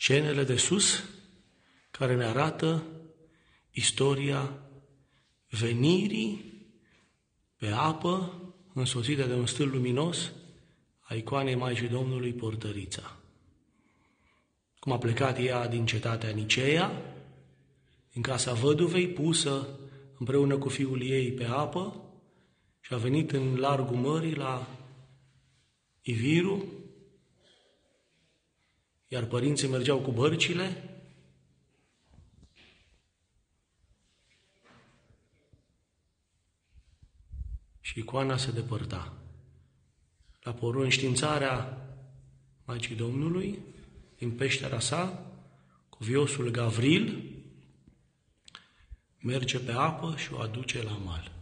Scenele de sus care ne arată istoria venirii pe apă însoțită de un stâl luminos a icoanei Maicii Domnului Portărița. Cum a plecat ea din cetatea Niceea, în casa văduvei, pusă împreună cu fiul ei pe apă, și a venit în largul mării la Iviru, iar părinții mergeau cu bărcile și icoana se depărta. La porunștiințarea Maicii Domnului, din peștera sa, cu viosul Gavril, merge pe apă și o aduce la mal.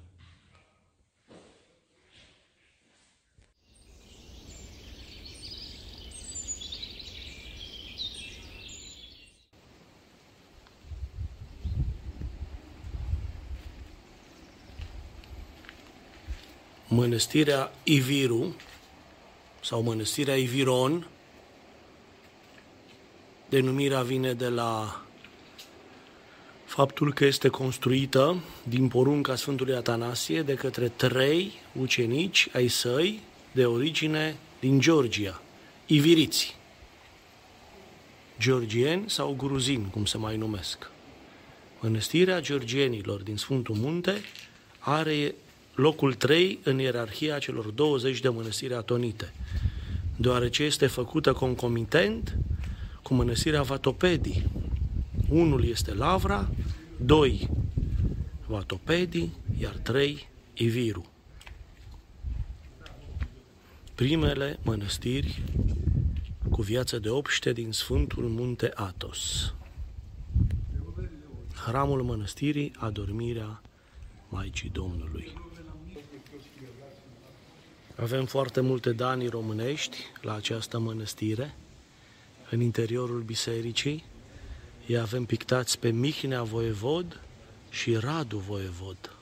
Mănăstirea Iviru sau Mănăstirea Iviron, denumirea vine de la faptul că este construită din porunca Sfântului Atanasie de către trei ucenici ai săi de origine din Georgia, iviriți, georgieni sau gruzini, cum se mai numesc. Mănăstirea georgienilor din Sfântul Munte are locul 3 în ierarhia celor 20 de mănăstiri atonite, deoarece este făcută concomitent cu mănăstirea Vatopedii. Unul este Lavra, doi Vatopedii, iar trei Iviru. Primele mănăstiri cu viață de obște din Sfântul Munte Atos. Hramul mănăstirii, adormirea Maicii Domnului. Avem foarte multe dani românești la această mănăstire, în interiorul bisericii. Îi avem pictați pe Mihnea Voievod și Radu Voievod.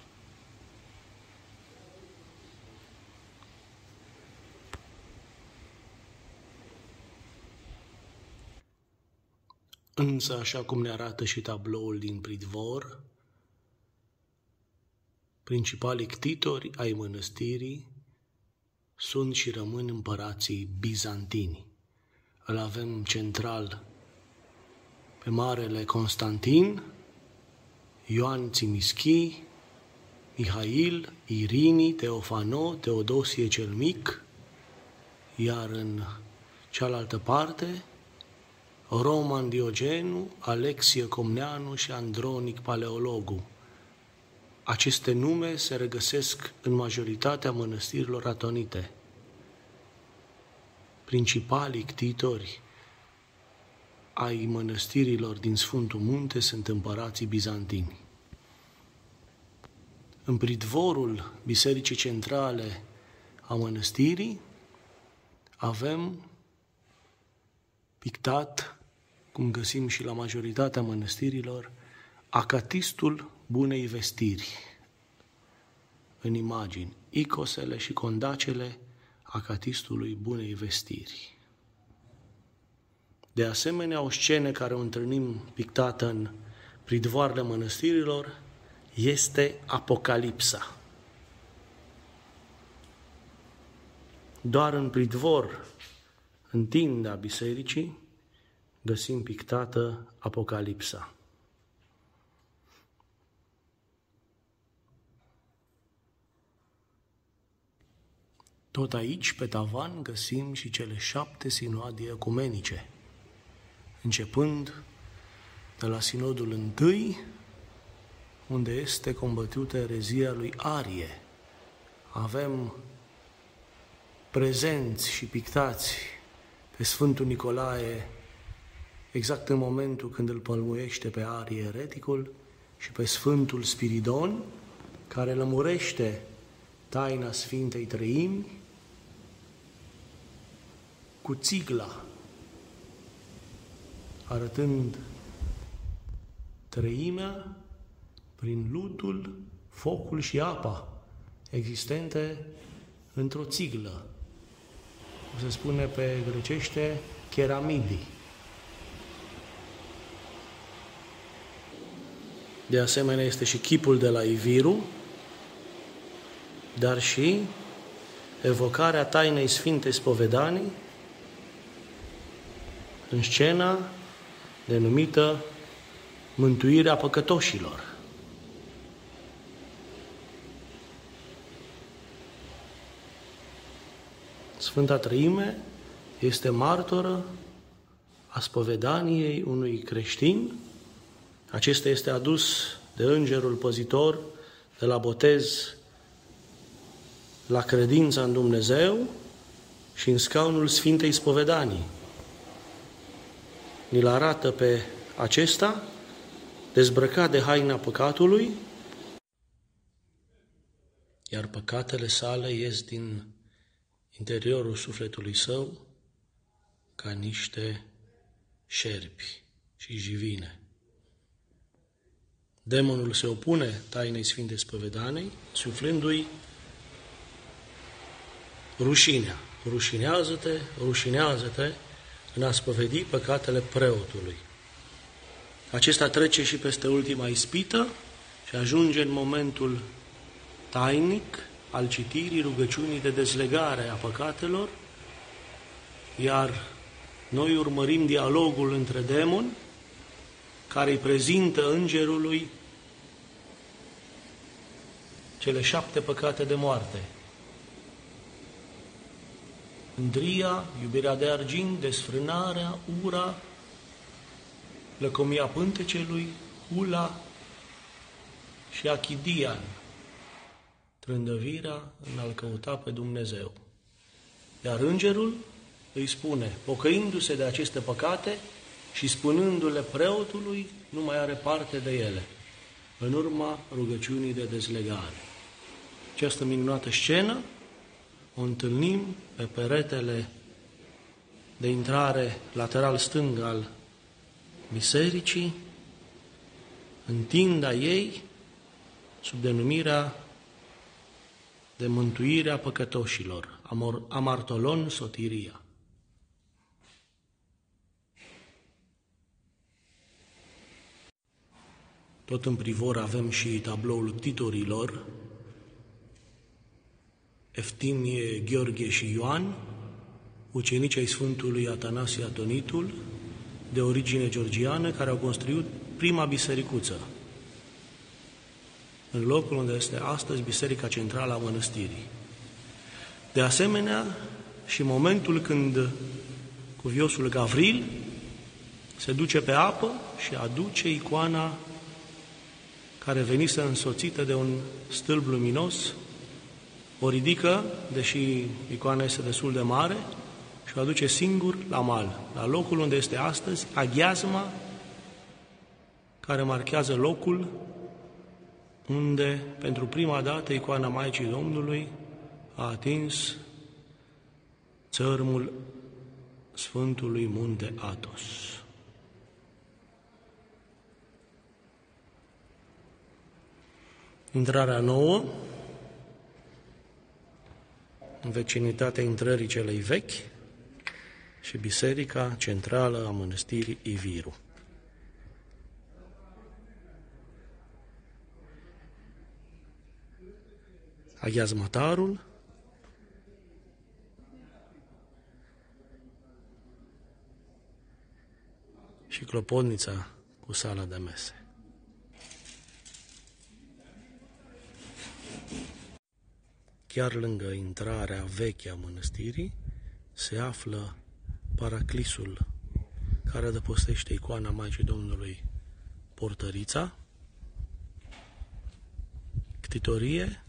Însă, așa cum ne arată și tabloul din Pridvor, principalii ctitori ai mănăstirii sunt și rămân împărații bizantini. Îl avem central pe Marele Constantin, Ioan Țimischi, Mihail, Irini, Teofano, Teodosie cel Mic, iar în cealaltă parte, Roman Diogenu, Alexie Comneanu și Andronic Paleologu. Aceste nume se regăsesc în majoritatea mănăstirilor atonite. Principalii ctitori ai mănăstirilor din Sfântul Munte sunt împărații bizantini. În pridvorul Bisericii Centrale a mănăstirii avem pictat, cum găsim și la majoritatea mănăstirilor, acatistul bunei vestiri în imagini, icosele și condacele acatistului bunei vestiri. De asemenea, o scenă care o întâlnim pictată în pridvoarele mănăstirilor este Apocalipsa. Doar în pridvor, în tinda bisericii, găsim pictată Apocalipsa. Tot aici, pe tavan, găsim și cele șapte sinoadii ecumenice, începând de la sinodul întâi, unde este combătută erezia lui Arie. Avem prezenți și pictați pe Sfântul Nicolae exact în momentul când îl pălmuiește pe Arie ereticul și pe Sfântul Spiridon, care lămurește taina Sfintei Trăimi cu țigla, arătând trăimea prin lutul, focul și apa existente într-o țiglă. Se spune pe grecește cheramidii. De asemenea este și chipul de la Iviru, dar și evocarea tainei Sfintei Spovedanii, în scena denumită Mântuirea păcătoșilor. Sfânta Trăime este martoră a spovedaniei unui creștin. Acesta este adus de îngerul păzitor de la botez la credința în Dumnezeu și în scaunul Sfintei Spovedanii. Ni-l arată pe acesta, dezbrăcat de haina păcatului, iar păcatele sale ies din interiorul sufletului său ca niște șerpi și jivine. Demonul se opune tainei Sfintei Spăvedanei, suflându-i rușinea. Rușinează-te, rușinează-te în a spăvedi păcatele preotului. Acesta trece și peste ultima ispită și ajunge în momentul tainic al citirii rugăciunii de dezlegare a păcatelor, iar noi urmărim dialogul între demon, care îi prezintă îngerului cele șapte păcate de moarte. Îndria, iubirea de argint, desfrânarea, ura, lăcomia pântecelui, hula și achidian, trândăvirea în a-L căuta pe Dumnezeu. Iar îngerul îi spune, pocăindu-se de aceste păcate și spunându-le preotului, nu mai are parte de ele, în urma rugăciunii de dezlegare. Această minunată scenă o întâlnim pe peretele de intrare lateral stâng al bisericii, în tinda ei, sub denumirea de mântuirea păcătoșilor, amartolon sotiria. Tot în privor avem și tabloul titorilor, Eftimie, Gheorghe și Ioan, ucenici ai Sfântului Atanasie Atonitul, de origine georgiană, care au construit prima bisericuță, în locul unde este astăzi Biserica Centrală a Mănăstirii. De asemenea, și momentul când cuviosul Gavril se duce pe apă și aduce icoana care venise însoțită de un stâlp luminos, o ridică, deși icoana este destul de mare, și o aduce singur la mal, la locul unde este astăzi aghiazma care marchează locul unde pentru prima dată icoana Maicii Domnului a atins țărmul Sfântului Munte Atos. Intrarea nouă în vecinitatea intrării celei vechi și biserica centrală a mănăstirii Iviru. Aghiazmatarul și clopotnița cu sala de mese. Chiar lângă intrarea veche a mănăstirii se află paraclisul care adăpostește icoana Maicii Domnului Portărița, ctitorie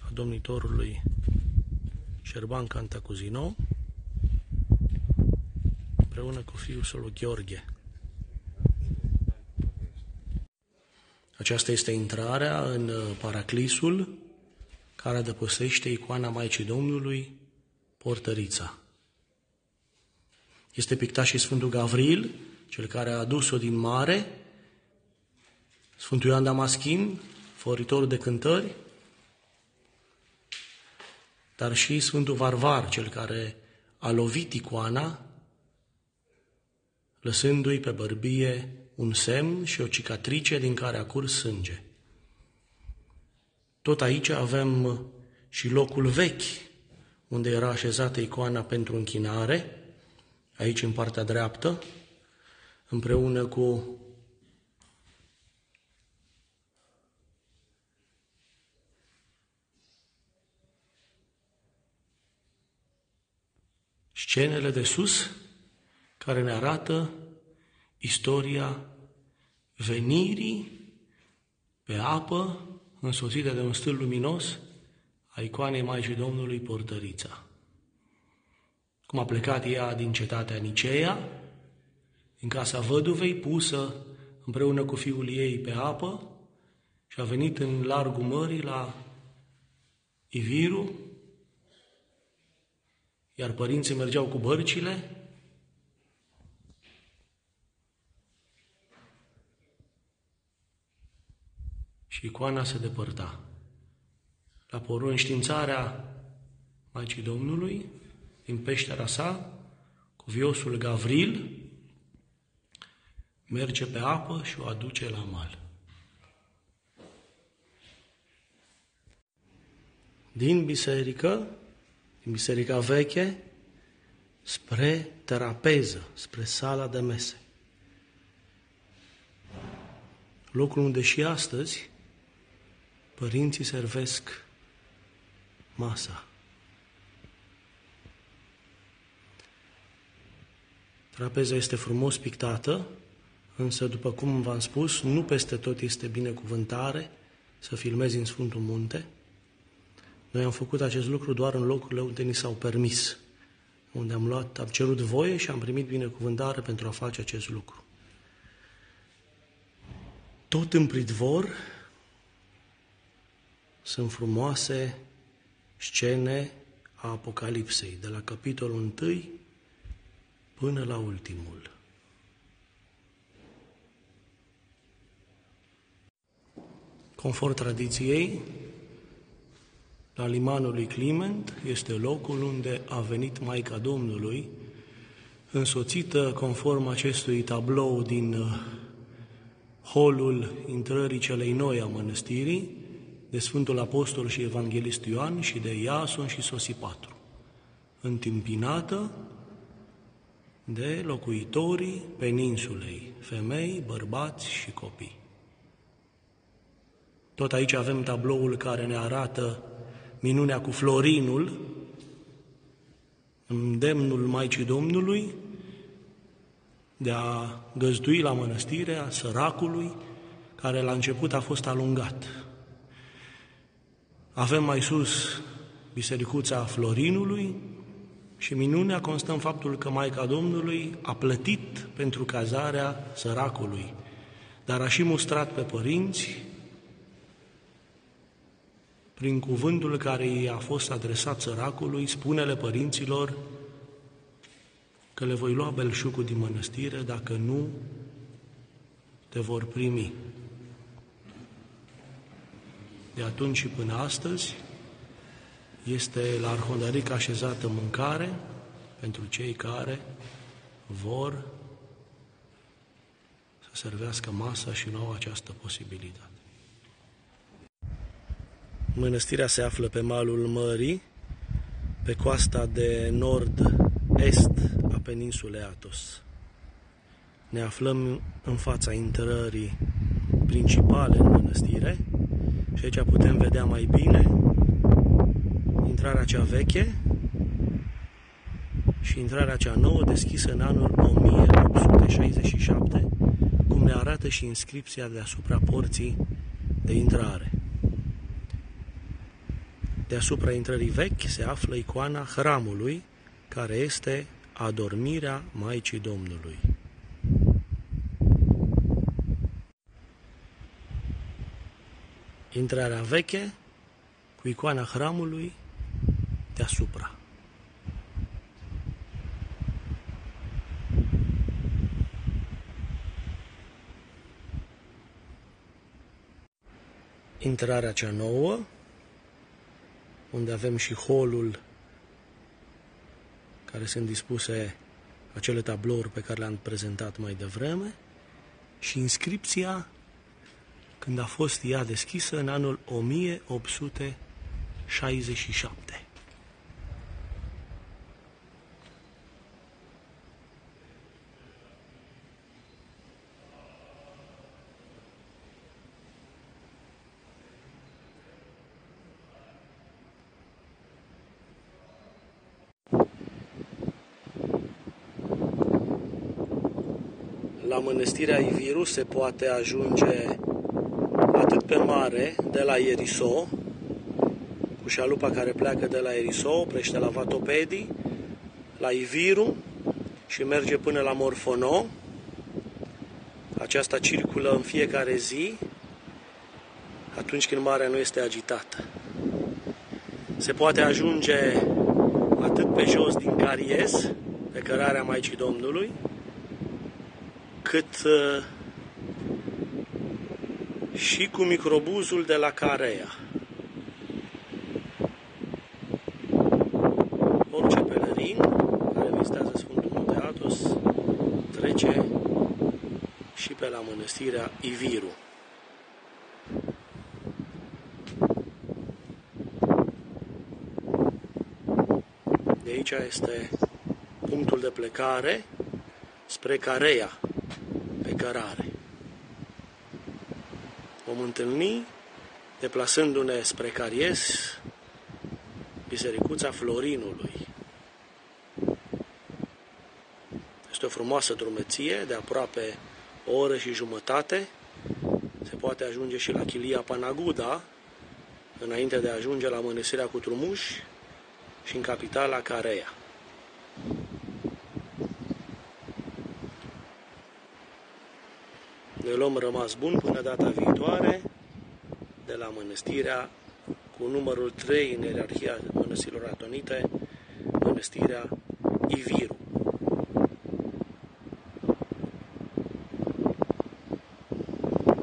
a domnitorului Șerban Cantacuzino, împreună cu fiul său Gheorghe. Aceasta este intrarea în paraclisul care adăpostește icoana Maicii Domnului, Portărița. Este pictat și Sfântul Gavril, cel care a adus-o din mare, Sfântul Ioan Damaschin, foritor de cântări, dar și Sfântul Varvar, cel care a lovit icoana, lăsându-i pe bărbie un semn și o cicatrice din care a curs sânge. Tot aici avem și locul vechi, unde era așezată icoana pentru închinare, aici în partea dreaptă, împreună cu scenele de sus care ne arată istoria venirii pe apă însoțită de un stâl luminos a icoanei Maicii Domnului Portărița. Cum a plecat ea din cetatea Niceea, din casa văduvei, pusă împreună cu fiul ei pe apă și a venit în largul mării la Iviru, iar părinții mergeau cu bărcile și icoana se depărta. La porunștiințarea Maicii Domnului, din peștera sa, cu viosul Gavril, merge pe apă și o aduce la mal. Din biserică, din biserica veche, spre terapeză, spre sala de mese. Locul unde și astăzi părinții servesc masa. Trapeza este frumos pictată, însă, după cum v-am spus, nu peste tot este binecuvântare să filmezi în Sfântul Munte. Noi am făcut acest lucru doar în locurile unde ni s-au permis, unde am luat, am cerut voie și am primit binecuvântare pentru a face acest lucru. Tot în pridvor sunt frumoase scene a Apocalipsei, de la capitolul 1 până la ultimul. Conform tradiției, la limanul lui Climent este locul unde a venit Maica Domnului, însoțită conform acestui tablou din uh, holul intrării celei noi a mănăstirii, de Sfântul Apostol și Evanghelist Ioan și de Iason și Sosipatru, întâmpinată de locuitorii peninsulei, femei, bărbați și copii. Tot aici avem tabloul care ne arată minunea cu florinul, îndemnul Maicii Domnului de a găzdui la mănăstirea săracului care la început a fost alungat. Avem mai sus bisericuța Florinului și minunea constă în faptul că Maica Domnului a plătit pentru cazarea săracului, dar a și mustrat pe părinți prin cuvântul care i-a fost adresat săracului, spune-le părinților că le voi lua belșugul din mănăstire dacă nu te vor primi. De atunci și până astăzi este la Arhondaric așezată mâncare pentru cei care vor să servească masa și nu au această posibilitate. Mănăstirea se află pe malul mării, pe coasta de nord-est a peninsulei Atos. Ne aflăm în fața intrării principale în mănăstire și aici putem vedea mai bine intrarea cea veche și intrarea cea nouă deschisă în anul 1867, cum ne arată și inscripția deasupra porții de intrare. Deasupra intrării vechi se află icoana hramului, care este adormirea Maicii Domnului. Intrarea veche cu icoana hramului deasupra. Intrarea cea nouă unde avem și holul care sunt dispuse acele tablouri pe care le-am prezentat mai devreme și inscripția când a fost ea deschisă în anul 1867. la mănăstirea Iviru se poate ajunge atât pe mare, de la Ieriso, cu șalupa care pleacă de la Ieriso, oprește la Vatopedi, la Iviru și merge până la Morfono. Aceasta circulă în fiecare zi, atunci când marea nu este agitată. Se poate ajunge atât pe jos din Caries, pe cărarea Maicii Domnului, cât uh, și cu microbuzul de la Carea. Orice pelerin care vizitează Sfântul Munte Atos trece și pe la mănăstirea Iviru. De aici este punctul de plecare spre Carea, pe cărare. Vom întâlni, deplasându-ne spre Caries, Bisericuța Florinului. Este o frumoasă drumeție de aproape o oră și jumătate. Se poate ajunge și la Chilia Panaguda, înainte de a ajunge la Mănăstirea Cutrumuș și în capitala Carea. Luăm rămas bun până data viitoare de la mănăstirea cu numărul 3 în ierarhia mănăstirilor atonite, mănăstirea Iviru.